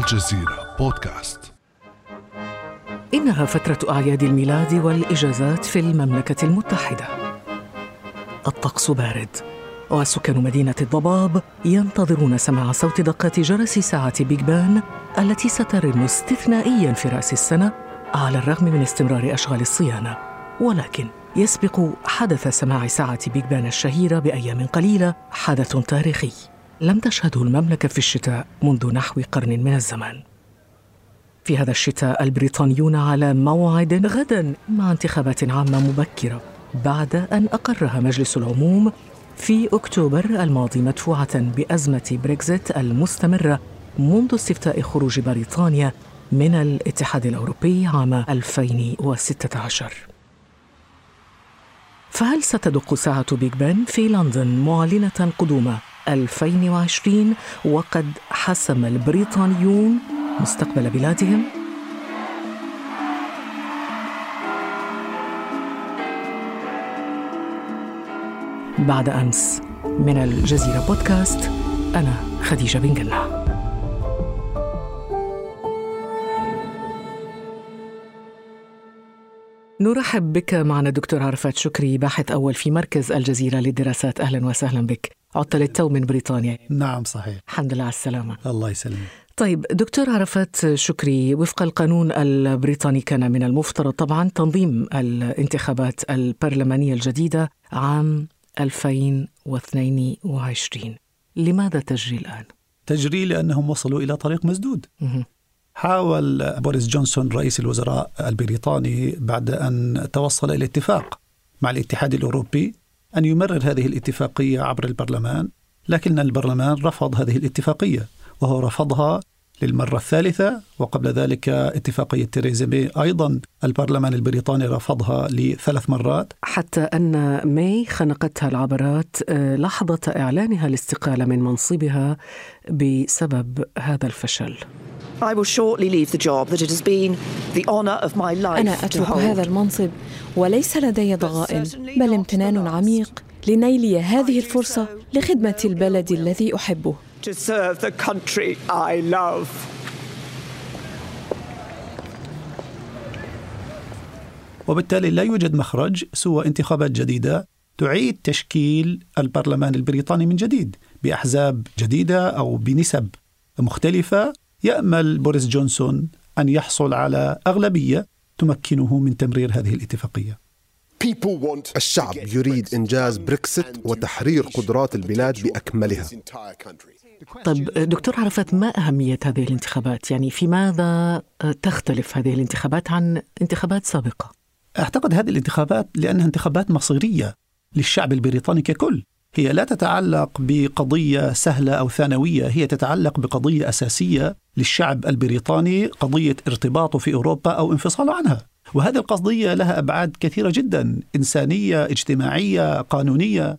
الجزيرة بودكاست إنها فترة أعياد الميلاد والإجازات في المملكة المتحدة. الطقس بارد، وسكان مدينة الضباب ينتظرون سماع صوت دقات جرس ساعة بيج بن التي سترن استثنائيا في رأس السنة على الرغم من استمرار أشغال الصيانة. ولكن يسبق حدث سماع ساعة بيج بن الشهيرة بأيام قليلة حدث تاريخي لم تشهده المملكة في الشتاء منذ نحو قرن من الزمان. في هذا الشتاء البريطانيون على موعد غدا مع انتخابات عامة مبكرة بعد أن أقرها مجلس العموم في أكتوبر الماضي مدفوعة بأزمة بريكزيت المستمرة منذ استفتاء خروج بريطانيا من الاتحاد الأوروبي عام 2016 فهل ستدق ساعة بيج بان في لندن معلنة قدوم 2020 وقد حسم البريطانيون مستقبل بلادهم؟ بعد أمس من الجزيرة بودكاست أنا خديجة بن جنة نرحب بك معنا دكتور عرفات شكري باحث أول في مركز الجزيرة للدراسات. أهلا وسهلا بك. عدت للتو من بريطانيا. نعم صحيح. الحمد لله على السلامة. الله يسلمك. طيب دكتور عرفات شكري. وفق القانون البريطاني كان من المفترض طبعا تنظيم الانتخابات البرلمانية الجديدة عام 2022 لماذا تجري الآن؟ تجري لأنهم وصلوا إلى طريق مسدود. حاول بوريس جونسون رئيس الوزراء البريطاني بعد أن توصل إلى اتفاق مع الاتحاد الأوروبي أن يمرر هذه الاتفاقية عبر البرلمان لكن البرلمان رفض هذه الاتفاقية وهو رفضها للمرة الثالثة وقبل ذلك اتفاقية تيريزا مي أيضا البرلمان البريطاني رفضها لثلاث مرات. حتى أن ماي خنقتها العبرات آه، لحظة إعلانها الاستقالة من منصبها بسبب هذا الفشل. I will shortly leave the job that it has been the honour of my life أنا أترك. هذا المنصب وليس لدي ضغائن بل امتنان عميق لنيل هذه الفرصة لخدمة البلد الذي أحبه to serve the country I love. وبالتالي لا يوجد مخرج سوى انتخابات جديدة تعيد تشكيل البرلمان البريطاني من جديد بأحزاب جديدة أو بنسب مختلفة يأمل بوريس جونسون أن يحصل على أغلبية تمكنه من تمرير هذه الاتفاقية الشعب يريد إنجاز بريكسيت وتحرير قدرات البلاد بأكملها طيب دكتور عرفات ما أهمية هذه الانتخابات؟ يعني في ماذا تختلف هذه الانتخابات عن انتخابات سابقة؟ أعتقد هذه الانتخابات لأنها انتخابات مصيرية للشعب البريطاني ككل هي لا تتعلق بقضية سهلة أو ثانوية هي تتعلق بقضية أساسية للشعب البريطاني قضية ارتباطه في أوروبا أو انفصاله عنها. وهذه القضية لها أبعاد كثيرة جدا إنسانية اجتماعية قانونية.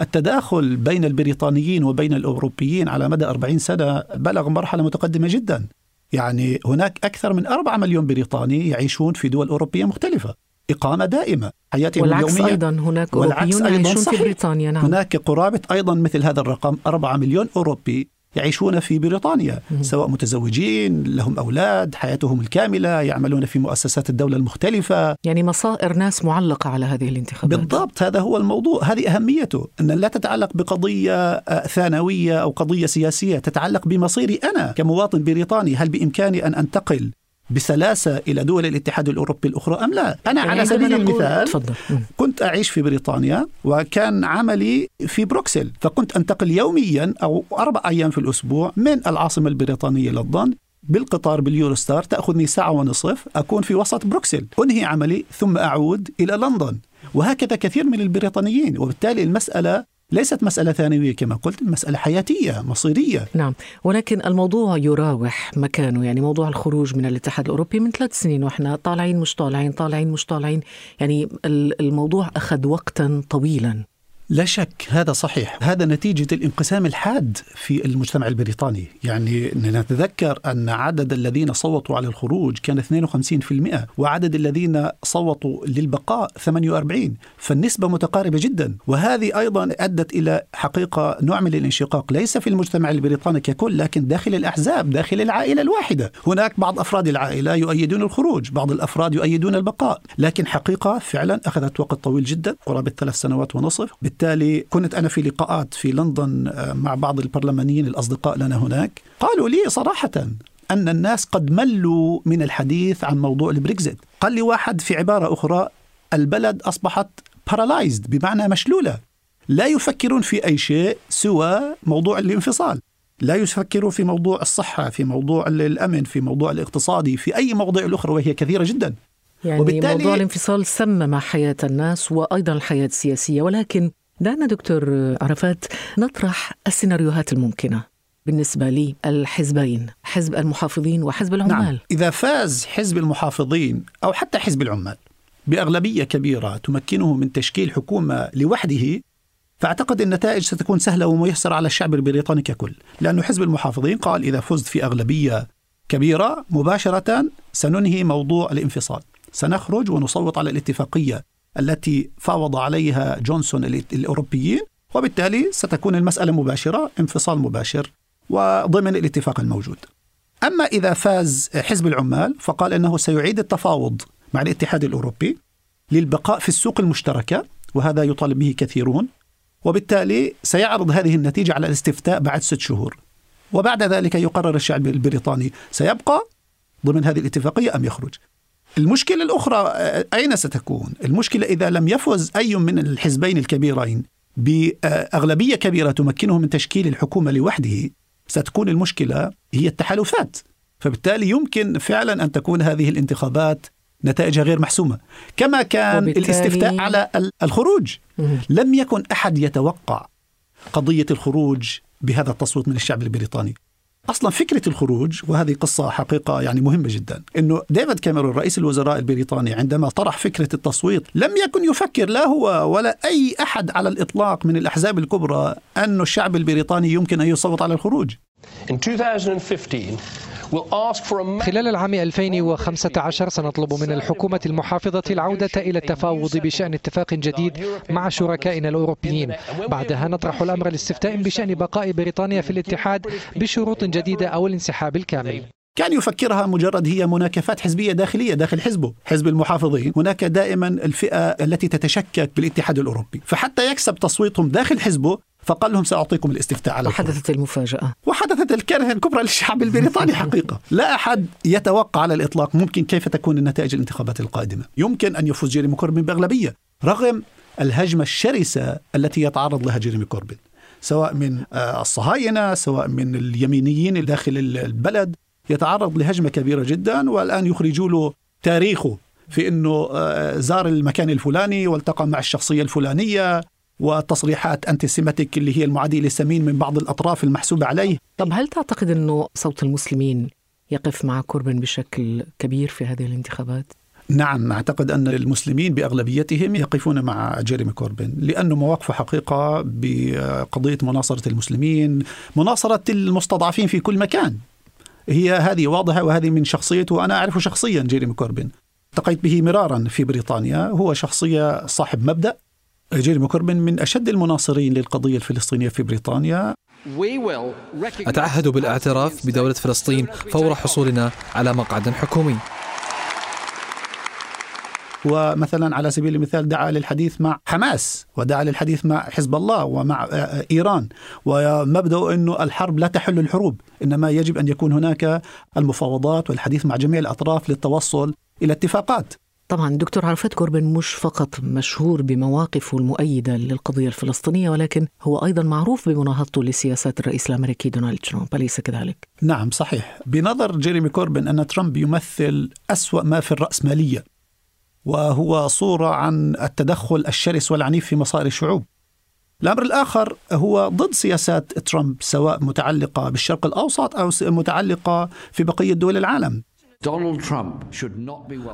التداخل بين البريطانيين وبين الأوروبيين على مدى 40 سنة بلغ مرحلة متقدمة جدا. يعني هناك أكثر من 4 مليون بريطاني يعيشون في دول أوروبية مختلفة. إقامة دائمة حياتهم والعكس اليومية. أيضا هناك أوروبيون أيضاً يعيشون في صحيح. بريطانيا نعم. هناك قرابة أيضا مثل هذا الرقم 4 مليون أوروبي يعيشون في بريطانيا سواء متزوجين لهم أولاد حياتهم الكاملة يعملون في مؤسسات الدولة المختلفة. يعني مصائر ناس معلقة على هذه الانتخابات. بالضبط هذا هو الموضوع. هذه أهميته أن لا تتعلق بقضية آه، ثانوية أو قضية سياسية تتعلق بمصيري أنا كمواطن بريطاني. هل بإمكاني أن أنتقل بسلاسة إلى دول الاتحاد الأوروبي الأخرى أم لا؟ أنا يعني على سبيل المثال تفضل. كنت أعيش في بريطانيا وكان عملي في بروكسل فكنت أنتقل يوميا أو أربع أيام في الأسبوع من العاصمة البريطانية لندن بالقطار باليوروستار تأخذني ساعة ونصف أكون في وسط بروكسل. أنهي عملي ثم أعود إلى لندن. وهكذا كثير من البريطانيين وبالتالي المسألة ليست مسألة ثانوية كما قلت مسألة حياتية مصيرية. نعم. ولكن الموضوع يراوح مكانه يعني موضوع الخروج من الاتحاد الأوروبي من ثلاث سنين وإحنا طالعين مش طالعين طالعين مش طالعين. يعني ال- الموضوع أخذ وقتا طويلا. لا شك هذا صحيح. هذا نتيجة الانقسام الحاد في المجتمع البريطاني. يعني نتذكر أن عدد الذين صوتوا على الخروج كان 52% وعدد الذين صوتوا للبقاء 48 فالنسبة متقاربة جدا وهذه أيضا أدت إلى حقيقة نوع من الانشقاق ليس في المجتمع البريطاني ككل لكن داخل الأحزاب داخل العائلة الواحدة. هناك بعض أفراد العائلة يؤيدون الخروج بعض الأفراد يؤيدون البقاء. لكن حقيقة فعلا أخذت وقت طويل جدا قرابة ثلاث سنوات ونصف. بالتالي كنت أنا في لقاءات في لندن آه، مع بعض البرلمانيين الأصدقاء لنا هناك. قالوا لي صراحة أن الناس قد ملوا من الحديث عن موضوع البريكزيت. قال لي واحد في عبارة أخرى البلد أصبحت paralyzed بمعنى مشلولة. لا يفكرون في أي شيء سوى موضوع الانفصال. لا يفكروا في موضوع الصحة في موضوع الأمن في موضوع الاقتصادي في أي مواضيع الأخرى وهي كثيرة جدا. يعني وبالتالي موضوع الانفصال سمم حياة الناس وأيضا الحياة السياسية ولكن دعنا دكتور عرفات نطرح السيناريوهات الممكنة بالنسبة للحزبين حزب المحافظين وحزب العمال نعم. إذا فاز حزب المحافظين أو حتى حزب العمال بأغلبية كبيرة تمكنه من تشكيل حكومة لوحده فأعتقد النتائج ستكون سهلة وميسرة على الشعب البريطاني ككل لأن حزب المحافظين قال إذا فزت في أغلبية كبيرة مباشرة سننهي موضوع الانفصال سنخرج ونصوت على الاتفاقية التي فاوض عليها جونسون الأوروبيين وبالتالي ستكون المسألة مباشرة انفصال مباشر وضمن الاتفاق الموجود. أما إذا فاز حزب العمال فقال أنه سيعيد التفاوض مع الاتحاد الأوروبي للبقاء في السوق المشتركة وهذا يطالب به كثيرون وبالتالي سيعرض هذه النتيجة على الاستفتاء بعد ست شهور. وبعد ذلك يقرر الشعب البريطاني سيبقى ضمن هذه الاتفاقية أم يخرج. المشكلة الأخرى آه، أين ستكون؟ المشكلة إذا لم يفز أي من الحزبين الكبيرين بأغلبية كبيرة تمكنه من تشكيل الحكومة لوحده ستكون المشكلة هي التحالفات فبالتالي يمكن فعلا أن تكون هذه الانتخابات نتائجها غير محسومة كما كان. الاستفتاء على الخروج لم يكن أحد يتوقع قضية الخروج بهذا التصويت من الشعب البريطاني أصلا فكرة الخروج وهذه قصة حقيقة يعني مهمة جدا إنه ديفيد كاميرون رئيس الوزراء البريطاني عندما طرح فكرة التصويت لم يكن يفكر لا هو ولا أي أحد على الإطلاق من الأحزاب الكبرى أن الشعب البريطاني يمكن أن يصوت على الخروج. In 2015 خلال العام 2015 سنطلب من الحكومة المحافظة العودة إلى التفاوض بشأن اتفاق جديد مع شركائنا الأوروبيين. بعدها نطرح الأمر لاستفتاء بشأن بقاء بريطانيا في الاتحاد بشروط جديدة أو الانسحاب الكامل. كان يفكرها مجرد هي مناكفات حزبية داخلية داخل حزبه حزب المحافظين. هناك دائما الفئة التي تتشكك بالاتحاد الأوروبي. فحتى يكسب تصويتهم داخل حزبه فقال لهم سأعطيكم الاستفتاء على وحدثت المفاجأة. وحدثت الكارثة الكبرى للشعب البريطاني حقيقة. لا أحد يتوقع على الإطلاق. ممكن كيف تكون النتائج الانتخابات القادمة. يمكن أن يفوز جيريمي كوربين بأغلبية رغم الهجمة الشرسة التي يتعرض لها جيريمي كوربين سواء من آه، الصهاينة سواء من اليمينيين داخل البلد. يتعرض لهجمة كبيرة جدا والآن يخرجوا له تاريخه في إنه آه، زار المكان الفلاني والتقى مع الشخصية الفلانية. وتصريحات anti-Semitic اللي هي المعاديه للسمين من بعض الأطراف المحسوبة عليه. طب هل تعتقد إنه صوت المسلمين يقف مع كوربن بشكل كبير في هذه الانتخابات؟ نعم أعتقد أن المسلمين بأغلبيتهم يقفون مع جيريمي كوربين لأنه مواقفه حقيقة بقضية مناصرة المسلمين مناصرة المستضعفين في كل مكان هي هذه واضحة وهذه من شخصيته وأنا أعرفه شخصيا جيريمي كوربين التقيت به مرارا في بريطانيا هو شخصية صاحب مبدأ جيريمي كوربين من أشد المناصرين للقضية الفلسطينية في بريطانيا. أتعهد بالاعتراف بدولة فلسطين فور حصولنا على مقعد حكومي. ومثلا على سبيل المثال دعا للحديث مع حماس ودعا للحديث مع حزب الله ومع إيران. ومبدأ إنه الحرب لا تحل الحروب إنما يجب أن يكون هناك المفاوضات والحديث مع جميع الأطراف للتوصل إلى اتفاقات. طبعا دكتور عرفات كوربن مش فقط مشهور بمواقفه المؤيدة للقضية الفلسطينية ولكن هو أيضا معروف بمناهضته لسياسات الرئيس الأمريكي دونالد ترامب. أليس كذلك؟ نعم صحيح. بنظر جيريمي كوربن أن ترامب يمثل أسوأ ما في الرأسمالية وهو صورة عن التدخل الشرس والعنيف في مصائر الشعوب. الأمر الآخر هو ضد سياسات ترامب سواء متعلقة بالشرق الأوسط أو متعلقة في بقية دول العالم.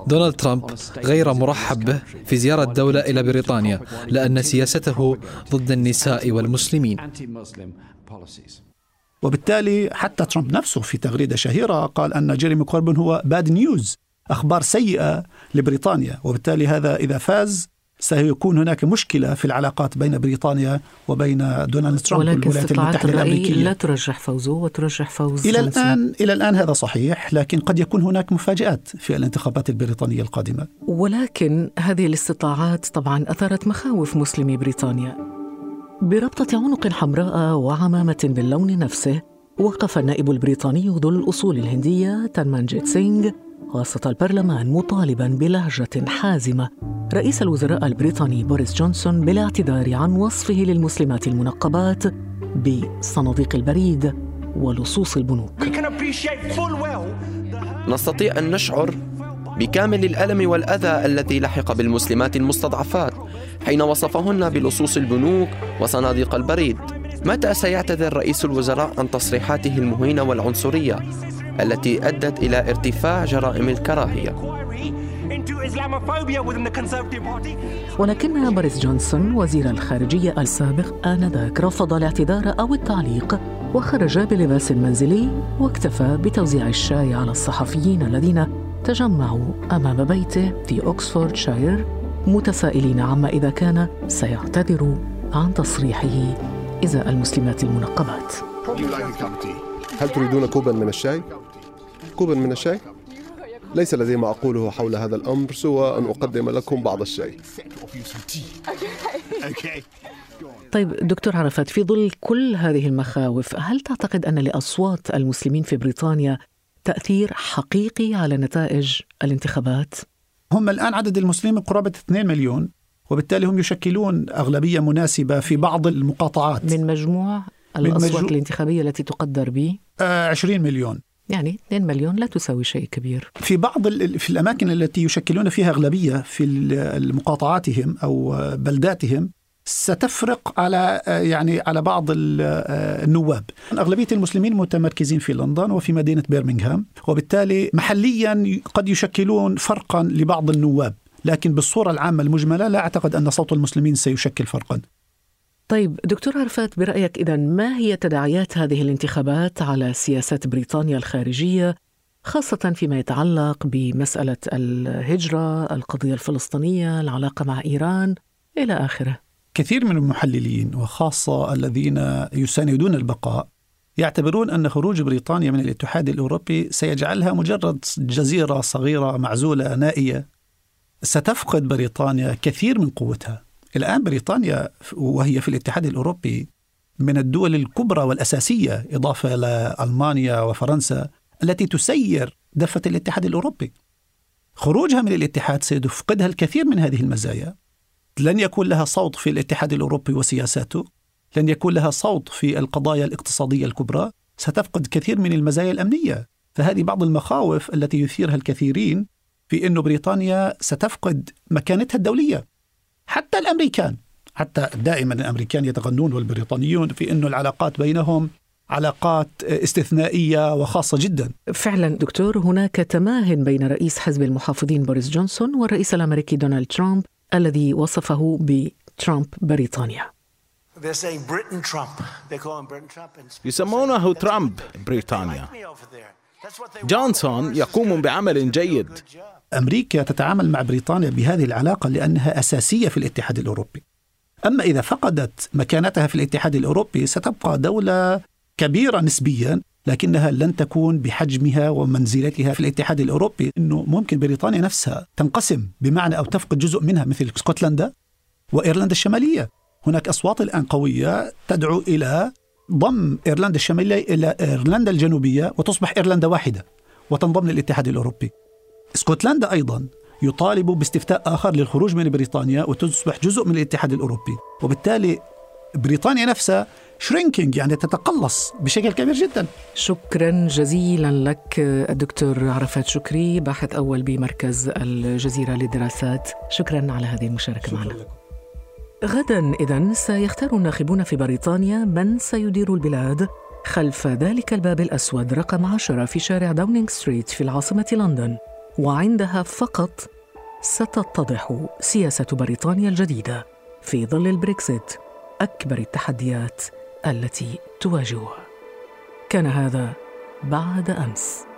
دونالد ترامب غير مرحب به في زيارة دولة إلى بريطانيا لأن سياسته ضد النساء والمسلمين. وبالتالي حتى ترامب نفسه في تغريدة شهيرة قال أن جيريمي كوربن هو bad news أخبار سيئة لبريطانيا وبالتالي هذا إذا فاز سيكون هناك مشكلة في العلاقات بين بريطانيا وبين دونالد ترامب ولكن والولايات المتحدة الأمريكية. لا ترجح فوزه وترجح فوز إلى الآن إلى الآن هذا صحيح لكن قد يكون هناك مفاجآت في الانتخابات البريطانية القادمة. ولكن هذه الاستطلاعات طبعا أثارت مخاوف مسلمي بريطانيا. بربطة عنق حمراء وعمامة باللون نفسه وقف النائب البريطاني ذو الأصول الهندية تنمانجيت سينغ وسط البرلمان مطالبا بلهجة حازمة. رئيس الوزراء البريطاني بوريس جونسون بالاعتذار عن وصفه للمسلمات المنقبات بصناديق البريد ولصوص البنوك. نستطيع أن نشعر بكامل الألم والأذى الذي لحق بالمسلمات المستضعفات حين وصفهن بلصوص البنوك وصناديق البريد. متى سيعتذر رئيس الوزراء عن تصريحاته المهينة والعنصرية التي أدت إلى ارتفاع جرائم الكراهية؟ ولكن بوريس جونسون وزير الخارجية السابق آنذاك رفض الاعتذار أو التعليق وخرج بلباس منزلي واكتفى بتوزيع الشاي على الصحفيين الذين تجمعوا أمام بيته في أكسفورد شاير متسائلين عما إذا كان سيعتذر عن تصريحه. إزاء المسلمات المنقبات هل تريدون كوبا من الشاي؟ كوبا من الشاي؟ ليس لدي ما أقوله حول هذا الأمر سوى أن أقدم لكم بعض الشاي طيب دكتور عرفات في ظل كل هذه المخاوف هل تعتقد أن لأصوات المسلمين في بريطانيا تأثير حقيقي على نتائج الانتخابات؟ هم الآن عدد المسلمين قرابة 2 مليون وبالتالي هم يشكلون أغلبية مناسبة في بعض المقاطعات. من مجموع الأصوات مجموع الانتخابية التي تقدر ب 20 مليون. يعني 2 مليون لا تساوي شيء كبير. في بعض في الأماكن التي يشكلون فيها أغلبية في مقاطعاتهم أو بلداتهم ستفرق على يعني على بعض النواب. أغلبية المسلمين متمركزين في لندن وفي مدينة بيرمنغهام وبالتالي محليا قد يشكلون فرقا لبعض النواب. لكن بالصورة العامة المجملة لا أعتقد أن صوت المسلمين سيشكل فرقا طيب دكتور عرفات برأيك إذا ما هي تداعيات هذه الانتخابات على سياسات بريطانيا الخارجية خاصة فيما يتعلق بمسألة الهجرة، القضية الفلسطينية، العلاقة مع إيران إلى آخره. كثير من المحللين وخاصة الذين يساندون البقاء يعتبرون أن خروج بريطانيا من الاتحاد الأوروبي سيجعلها مجرد جزيرة صغيرة معزولة نائية ستفقد بريطانيا كثير من قوتها. الآن بريطانيا وهي في الاتحاد الأوروبي من الدول الكبرى والأساسية إضافة لألمانيا وفرنسا التي تسير دفة الاتحاد الأوروبي. خروجها من الاتحاد سيفقدها الكثير من هذه المزايا. لن يكون لها صوت في الاتحاد الأوروبي وسياساته. لن يكون لها صوت في القضايا الاقتصادية الكبرى. ستفقد كثير من المزايا الأمنية. فهذه بعض المخاوف التي يثيرها الكثيرين في أن بريطانيا ستفقد مكانتها الدولية حتى الأمريكان حتى دائما الأمريكان يتغنون والبريطانيون في إنه العلاقات بينهم علاقات استثنائية وخاصة جدا. فعلا دكتور هناك تماه بين رئيس حزب المحافظين بوريس جونسون والرئيس الأمريكي دونالد ترامب الذي وصفه بترامب بريطانيا. يسمونه ترامب بريطانيا. جونسون يقوم بعمل جيد أمريكا تتعامل مع بريطانيا بهذه العلاقة لأنها أساسية في الاتحاد الأوروبي. أما إذا فقدت مكانتها في الاتحاد الأوروبي ستبقى دولة كبيرة نسبيا لكنها لن تكون بحجمها ومنزلتها في الاتحاد الأوروبي إنه ممكن بريطانيا نفسها تنقسم بمعنى أو تفقد جزء منها مثل اسكتلندا وإيرلندا الشمالية. هناك أصوات الآن قوية تدعو إلى ضم إيرلندا الشمالية إلى إيرلندا الجنوبية وتصبح إيرلندا واحدة وتنضم للاتحاد الأوروبي. اسكتلندا أيضا يطالب باستفتاء آخر للخروج من بريطانيا وتصبح جزء من الاتحاد الأوروبي. وبالتالي بريطانيا نفسها شرينكينج يعني تتقلص بشكل كبير جدا. شكرا جزيلا لك الدكتور عرفات شكري باحث أول بمركز الجزيرة للدراسات. شكرا على هذه المشاركة معنا. غدا اذا سيختار الناخبون في بريطانيا من سيدير البلاد خلف ذلك الباب الأسود رقم عشرة في شارع داونينغ ستريت في العاصمة لندن. وعندها فقط ستتضح سياسة بريطانيا الجديدة في ظل البريكسيت أكبر التحديات التي تواجهها. كان هذا بعد أمس.